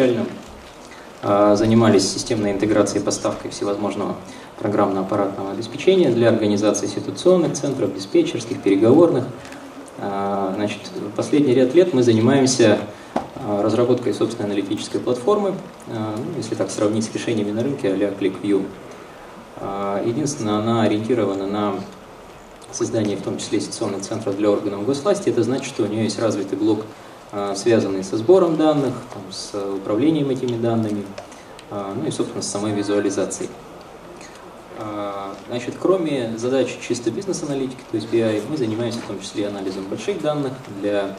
изначально занимались системной интеграцией и поставкой всевозможного программно-аппаратного обеспечения для организации ситуационных центров, диспетчерских, переговорных. Значит, последний ряд лет мы занимаемся разработкой собственной аналитической платформы, ну, если так сравнить с решениями на рынке а-ля ClickView. Единственное, она ориентирована на создание в том числе сессионных центров для органов госвласти. Это значит, что у нее есть развитый блок, связанный со сбором данных, там, с управлением этими данными, ну и, собственно, с самой визуализацией. Значит, кроме задач чисто бизнес-аналитики, то есть BI, мы занимаемся в том числе анализом больших данных для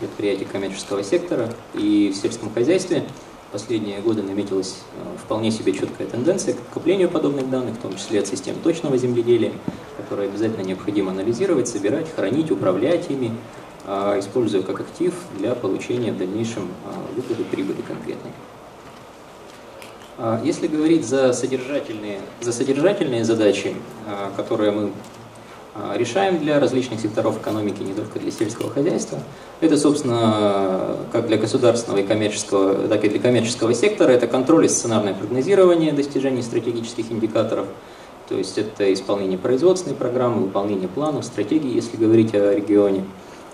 предприятий коммерческого сектора и в сельском хозяйстве последние годы наметилась вполне себе четкая тенденция к накоплению подобных данных, в том числе от систем точного земледелия, которые обязательно необходимо анализировать, собирать, хранить, управлять ими, а, используя как актив для получения в дальнейшем а, выгоды, прибыли конкретной. А, если говорить за содержательные, за содержательные задачи, которые мы а, решаем для различных секторов экономики, не только для сельского хозяйства. Это, собственно, как для государственного и коммерческого, так и для коммерческого сектора, это контроль и сценарное прогнозирование достижений стратегических индикаторов, то есть это исполнение производственной программы, выполнение планов, стратегий, если говорить о регионе.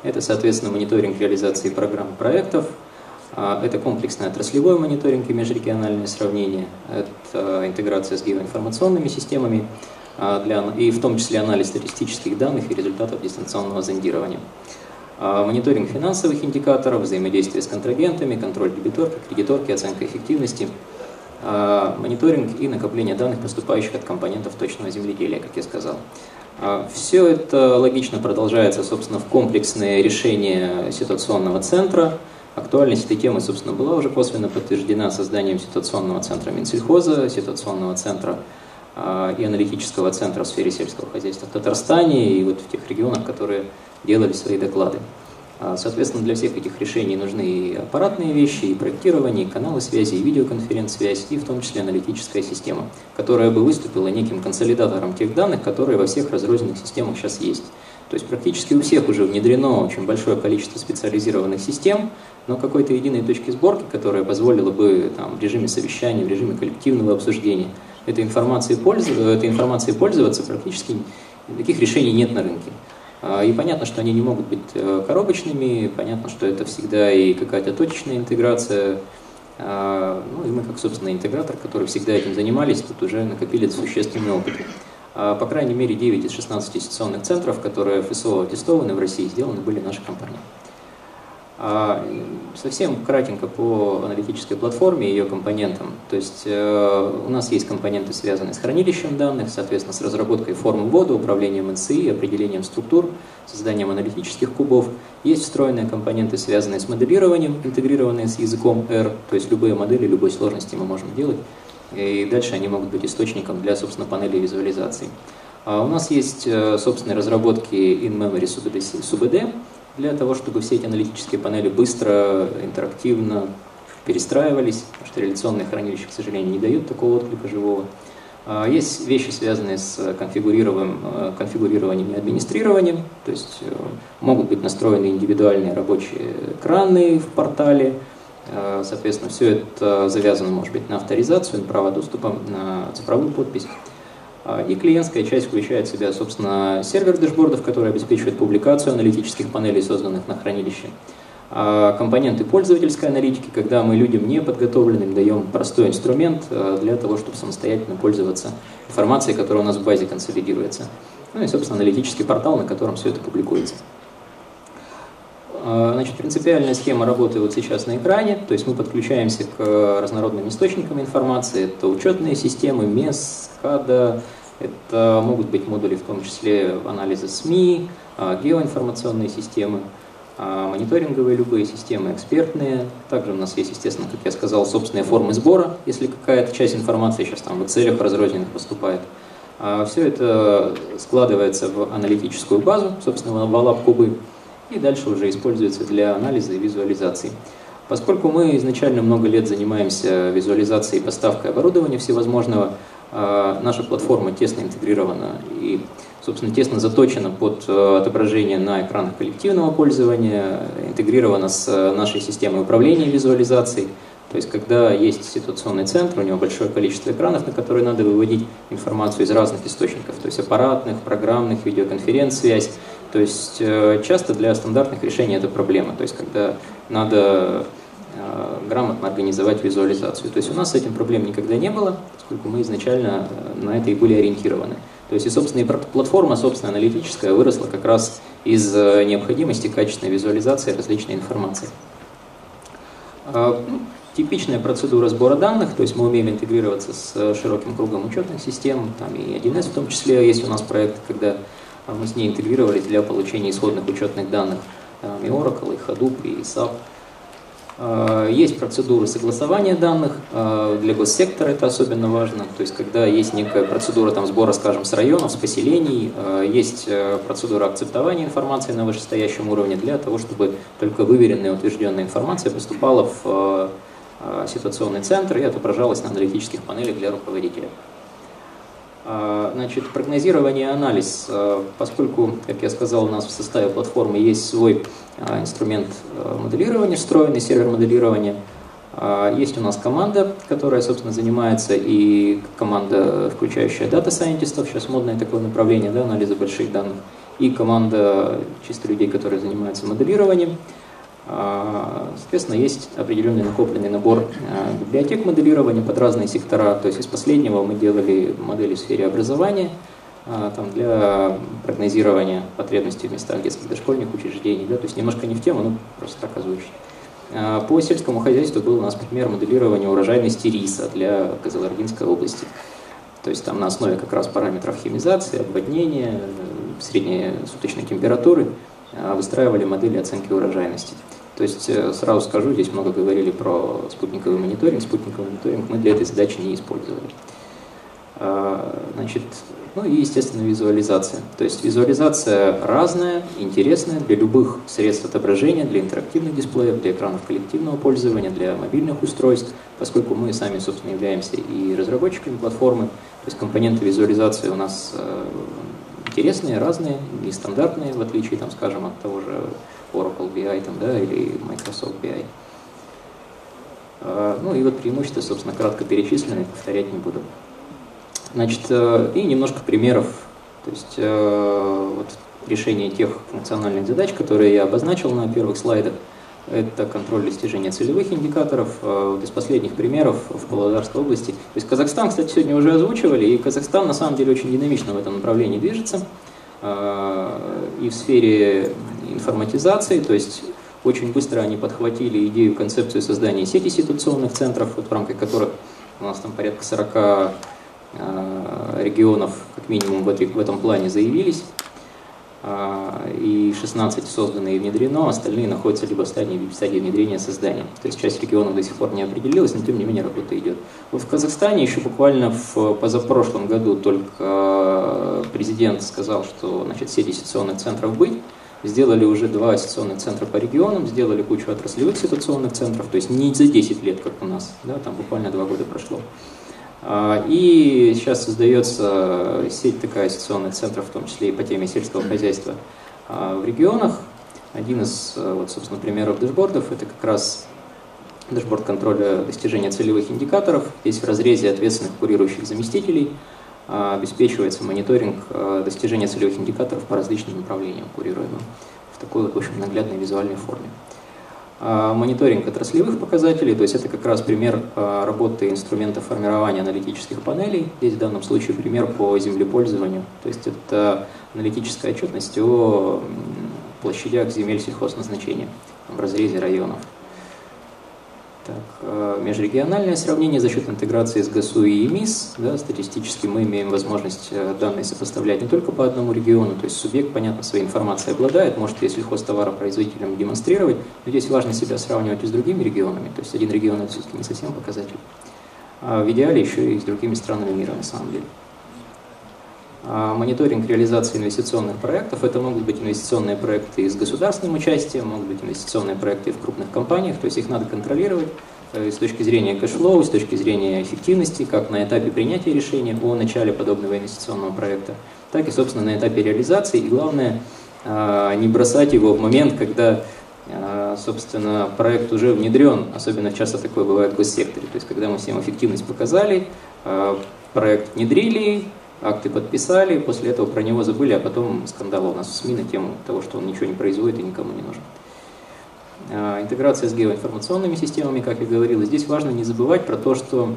Это, соответственно, мониторинг реализации программ проектов, а, это комплексный отраслевой мониторинг и межрегиональное сравнение, это интеграция с геоинформационными системами, а, для, и в том числе анализ статистических данных и результатов дистанционного зондирования. А, мониторинг финансовых индикаторов, взаимодействие с контрагентами, контроль дебиторки, кредиторки, оценка эффективности, мониторинг и накопление данных, поступающих от компонентов точного земледелия, как я сказал. Все это логично продолжается, собственно, в комплексное решение ситуационного центра. Актуальность этой темы, собственно, была уже косвенно подтверждена созданием ситуационного центра Минсельхоза, ситуационного центра а, и аналитического центра в сфере сельского хозяйства в Татарстане и вот в тех регионах, которые делали свои доклады. А, соответственно, для всех этих решений нужны и аппаратные вещи, и проектирование, и каналы связи, и видеоконференц-связь, и в том числе аналитическая система, которая бы выступила неким консолидатором тех данных, которые во всех разрозненных системах сейчас есть. То есть практически у всех уже внедрено очень большое количество специализированных систем, но какой-то единой точки сборки, которая позволила бы там, в режиме совещания, в режиме коллективного обсуждения этой информацией, пользоваться, этой информацией пользоваться, практически таких решений нет на рынке. А, и понятно, что они не могут быть э, коробочными, понятно, что это всегда и какая-то точечная интеграция. А, ну и мы, как, собственно, интегратор, который всегда этим занимались, тут уже накопили существенный опыт. А, по крайней мере, 9 из 16 сессионных центров, которые ФСО тестованы в России, сделаны были нашей компанией. А, совсем кратенько по аналитической платформе и ее компонентам. То есть э, у нас есть компоненты, связанные с хранилищем данных, соответственно, с разработкой форм ввода, управлением НСИ, определением структур, созданием аналитических кубов. Есть встроенные компоненты, связанные с моделированием, интегрированные с языком R, то есть любые модели любой сложности мы можем делать. И дальше они могут быть источником для, собственно, панели визуализации. А у нас есть э, собственные разработки in-memory SUBD, для того, чтобы все эти аналитические панели быстро, интерактивно перестраивались, потому что реляционные хранилища, к сожалению, не дают такого отклика живого. А, есть вещи, связанные с конфигурированием, э, конфигурированием и администрированием, то есть э, могут быть настроены индивидуальные рабочие экраны в портале, э, соответственно, все это завязано, может быть, на авторизацию, на право доступа, на цифровую подпись. А, и клиентская часть включает в себя, собственно, сервер дэшбордов, который обеспечивает публикацию аналитических панелей, созданных на хранилище. А, компоненты пользовательской аналитики, когда мы людям не подготовленным даем простой инструмент а, для того, чтобы самостоятельно пользоваться информацией, которая у нас в базе консолидируется. Ну и, собственно, аналитический портал, на котором все это публикуется. Значит, принципиальная схема работы вот сейчас на экране, то есть мы подключаемся к разнородным источникам информации, это учетные системы, МЕС, КАДА, это могут быть модули в том числе анализа СМИ, а, геоинформационные системы, а, мониторинговые любые системы, экспертные. Также у нас есть, естественно, как я сказал, собственные формы сбора, если какая-то часть информации сейчас там в Excel разрозненных поступает. А, Все это складывается в аналитическую базу, собственно, в Alab кубы, и дальше уже используется для анализа и визуализации. Поскольку мы изначально много лет занимаемся визуализацией и поставкой оборудования всевозможного, Наша платформа тесно интегрирована и, собственно, тесно заточена под отображение на экранах коллективного пользования, интегрирована с нашей системой управления визуализацией. То есть, когда есть ситуационный центр, у него большое количество экранов, на которые надо выводить информацию из разных источников, то есть аппаратных, программных, видеоконференц-связь. То есть, э, часто для стандартных решений это проблема. То есть, когда надо э, грамотно организовать визуализацию. То есть у нас с этим проблем никогда не было, поскольку мы изначально э, на это и были ориентированы. То есть и, собственно, и платформа, собственно, аналитическая выросла как раз из необходимости качественной визуализации различной информации. А, ну, Типичная процедура сбора данных, то есть мы умеем интегрироваться с э, широким кругом учетных систем, там и 1С в том числе, есть у нас проект, когда э, мы с ней интегрировались для получения исходных учетных данных, там и Oracle, и Hadoop, и SAP. Э, есть процедуры согласования данных, для госсектора это особенно важно, то есть когда есть некая процедура там, сбора, скажем, с районов, с поселений, есть процедура акцептования информации на вышестоящем уровне для того, чтобы только выверенная утвержденная информация поступала в Э, ситуационный центр и отображалось на аналитических панелях для руководителя. Э, значит, прогнозирование и анализ, э, поскольку, как я сказал, у нас в составе платформы есть свой инструмент моделирования, встроенный сервер моделирования, есть у нас команда, которая, собственно, занимается, и команда, включающая data scientist ов, сейчас модное такое направление, да, анализа больших данных, и команда чисто людей, которые занимаются моделированием. А, соответственно, есть определенный накопленный набор а, библиотек моделирования под разные сектора. То есть из последнего мы делали модели в сфере образования а, там, для прогнозирования потребностей в местах детских дошкольных учреждений. Да, то есть немножко не в тему, но просто так озвучить. По сельскому хозяйству был у нас пример моделирования урожайности риса для Казалардинской области. То есть там на основе как раз параметров химизации, обводнения, средней суточной температуры выстраивали модели оценки урожайности. То есть, э, сразу скажу, здесь много говорили про спутниковый мониторинг. Спутниковый мониторинг мы для этой задачи не использовали. А, значит, ну и, естественно, визуализация. То есть визуализация разная, интересная для любых средств отображения, для интерактивных дисплеев, для экранов коллективного пользования, для мобильных устройств, поскольку мы сами, собственно, являемся и разработчиками платформы. То есть компоненты визуализации у нас э, интересные, разные, нестандартные, в отличие, там, скажем, от того же Oracle BI там, да, или Microsoft BI. А, ну и вот преимущества, собственно, кратко перечислены, повторять не буду. Значит, э, и немножко примеров, то есть э, вот решение тех функциональных задач, которые я обозначил на первых слайдах. Это контроль достижения целевых индикаторов. Э, вот из последних примеров в Павлодарской области. То есть Казахстан, кстати, сегодня уже озвучивали, и Казахстан на самом деле очень динамично в этом направлении движется. И в сфере информатизации, то есть очень быстро они подхватили идею, концепцию создания сети ситуационных центров, вот в рамках которых у нас там порядка 40 э, регионов, как минимум, в этом плане заявились. Э, и 16 созданы и внедрено, остальные находятся либо в стадии, в стадии внедрения создания. То есть часть регионов до сих пор не определилась, но тем не менее работа идет. Вот в Казахстане еще буквально в позапрошлом году только э, президент сказал, что значит, сеть ситуационных центров быть, сделали уже два ситуационных центра по регионам, сделали кучу отраслевых ситуационных центров, то есть не за 10 лет, как у нас, да, там буквально два года прошло. А, и сейчас создается сеть такая ситуационных центров, в том числе и по теме сельского хозяйства а, в регионах. Один из, вот, собственно, примеров дэшбордов – это как раз dashboard контроля достижения целевых индикаторов. Здесь в разрезе ответственных курирующих заместителей – а, обеспечивается мониторинг достижения целевых индикаторов по различным направлениям курируемым в такой вот, в общем, наглядной визуальной форме. А, мониторинг отраслевых показателей, то есть это как раз пример работы инструмента формирования аналитических панелей. Здесь в данном случае пример по землепользованию, то есть это аналитическая отчетность о площадях земель сельхозназначения в разрезе районов. Так, э, межрегиональное сравнение за счет интеграции с ГАСУ и ЕМИС. Да, статистически мы имеем возможность э, данные сопоставлять не только по одному региону, то есть субъект, понятно, своей информацией обладает, может если хозтоваропроизводителям демонстрировать, но здесь важно себя сравнивать и с другими регионами, то есть один регион это все-таки не совсем показатель. А в идеале еще и с другими странами мира на самом деле. А, мониторинг реализации инвестиционных проектов. Это могут быть инвестиционные проекты с государственным участием, могут быть инвестиционные проекты в крупных компаниях, то есть их надо контролировать. э, с точки зрения cash flow, с точки зрения эффективности, как на этапе принятия решения о начале подобного инвестиционного проекта, так и, собственно, на этапе реализации. И главное, не бросать его в момент, когда собственно, проект уже внедрен, особенно часто такое бывает в госсекторе. То есть, когда мы всем эффективность показали, проект внедрили, акты подписали, после этого про него забыли, а потом скандал у нас в СМИ на тему того, что он ничего не производит и никому не нужен. А, интеграция с геоинформационными системами, как я говорил, здесь важно не забывать про то, что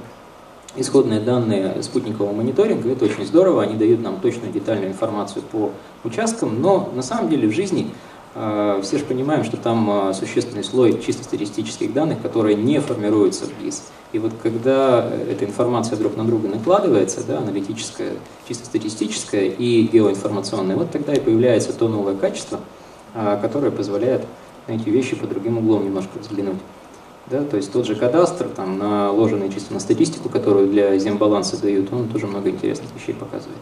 исходные данные спутникового мониторинга, это очень здорово, они дают нам точную детальную информацию по участкам, но на самом деле в жизни все же понимаем, что там а, существенный слой чисто статистических данных, которые не формируются в ГИС. И вот когда эта информация друг на друга накладывается, да, аналитическая, чисто статистическая и геоинформационная, вот тогда и появляется то новое качество, которое позволяет на эти вещи под другим углом немножко взглянуть. Да, то есть тот же кадастр, там, наложенный чисто на статистику, которую для зембаланса дают, он тоже много интересных вещей показывает.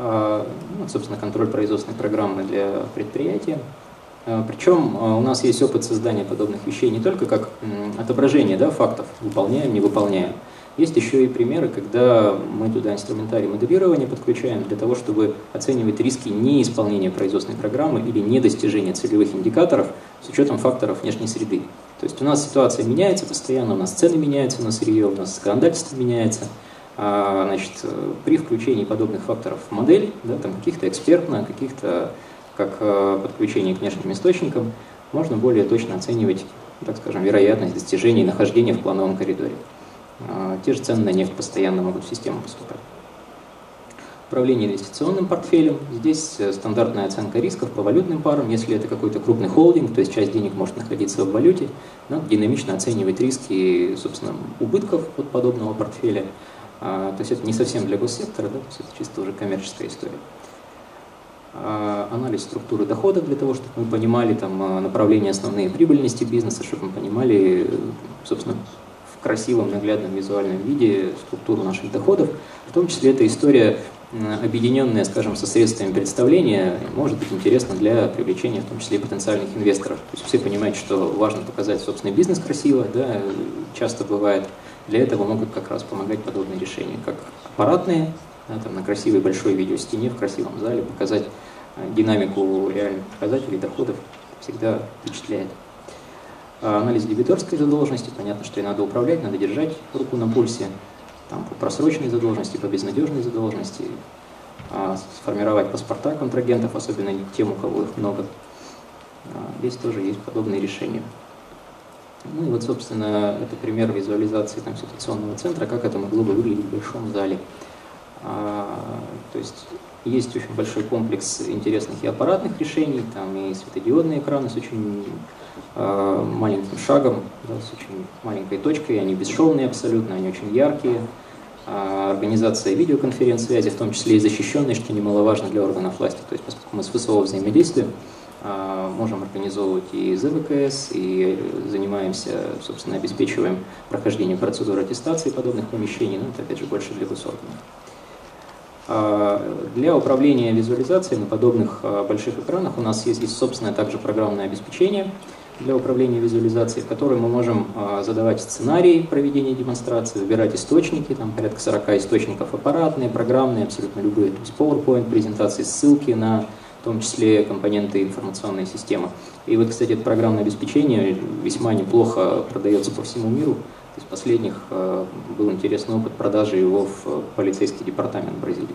А, ну, собственно, контроль производственной программы для предприятия. А, причем а, у нас есть опыт создания подобных вещей не только как отображение да, фактов, выполняем, не выполняем, есть еще и примеры, когда мы туда инструментарий моделирования подключаем для того, чтобы оценивать риски неисполнения производственной программы или недостижения целевых индикаторов с учетом факторов внешней среды. То есть у нас ситуация меняется постоянно, у нас цены меняются на сырье, у нас законодательство меняется. А, значит, при включении подобных факторов в модель, да, там каких-то экспертно, каких-то как э, подключение к внешним источникам, можно более точно оценивать, так скажем, вероятность достижения и нахождения в плановом коридоре. А, те же цены на нефть постоянно могут в систему поступать. Управление инвестиционным портфелем. Здесь э, стандартная оценка рисков по валютным парам. Если это какой-то крупный холдинг, то есть часть денег может находиться в валюте, надо динамично оценивать риски, собственно, убытков от подобного портфеля. А, то есть это не совсем для госсектора, да, это чисто уже коммерческая история. А, анализ структуры дохода для того, чтобы мы понимали там, направления основные прибыльности бизнеса, чтобы мы понимали, собственно, в красивом, наглядном визуальном виде структуру наших доходов. В том числе эта история, объединенная, скажем, со средствами представления, может быть интересна для привлечения, в том числе потенциальных инвесторов. То есть все понимают, что важно показать собственный бизнес красиво, да, часто бывает. Для этого могут как раз помогать подобные решения, как аппаратные, да, там, на красивой большой видеостене в красивом зале показать э, динамику реальных показателей доходов всегда впечатляет. А анализ дебиторской задолженности, понятно, что и надо управлять, надо держать руку на пульсе, там, по просроченной задолженности, по безнадежной задолженности, а, сформировать паспорта контрагентов, особенно тем, у кого их много. А, здесь тоже есть подобные решения. Ну и вот, собственно, это пример визуализации там, ситуационного центра, как это могло бы выглядеть в большом зале. то есть есть очень большой комплекс интересных и аппаратных решений, там и светодиодные экраны с очень Э, маленьким шагом, да, с очень маленькой точкой, они бесшовные абсолютно, они очень яркие. А организация видеоконференц-связи, в том числе и защищенной, что немаловажно для органов власти. То есть поскольку мы с ВСО взаимодействуем, а, можем организовывать и ЗВКС, и занимаемся, собственно, обеспечиваем прохождение процедуры аттестации подобных помещений, но это, опять же, больше для госорганов. А, для управления визуализацией на подобных больших экранах у нас есть, есть собственное также программное обеспечение – для управления визуализацией, в которой мы можем а, задавать сценарии проведения демонстрации, выбирать источники, там порядка 40 источников аппаратные, программные, абсолютно любые, то есть PowerPoint, презентации, ссылки на том числе компоненты информационной системы. И вот, кстати, это программное обеспечение весьма неплохо продается по всему миру. Есть последних а, был интересный опыт продажи его в полицейский департамент Бразилии.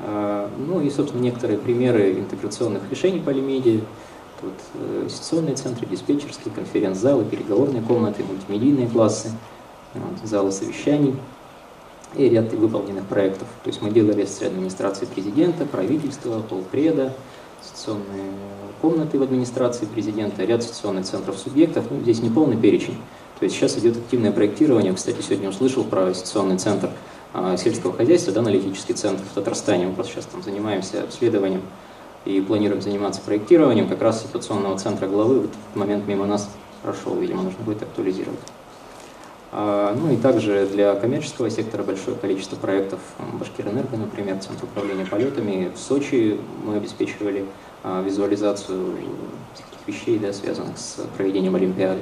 А, ну и, собственно, некоторые примеры интеграционных решений по Лимедии вот, э, сессионные центры, диспетчерские, конференц-залы, переговорные комнаты, мультимедийные классы, залы совещаний и ряд выполненных проектов. То есть мы делали с администрацией президента, правительства, полпреда, сессионные комнаты в администрации президента, ряд сессионных центров субъектов. Ну, здесь не полный перечень. То есть сейчас идет активное проектирование. Кстати, сегодня услышал про сессионный центр а, сельского хозяйства, да, аналитический центр в Татарстане. Мы просто сейчас там занимаемся обследованием и планируем заниматься проектированием как раз ситуационного центра главы. Вот этот момент мимо нас прошел, видимо, нужно будет актуализировать. А, ну и также для коммерческого сектора большое количество проектов Башкирэнерго, например, Центр управления полетами. В Сочи мы обеспечивали а, визуализацию вещей, да, связанных с проведением Олимпиады.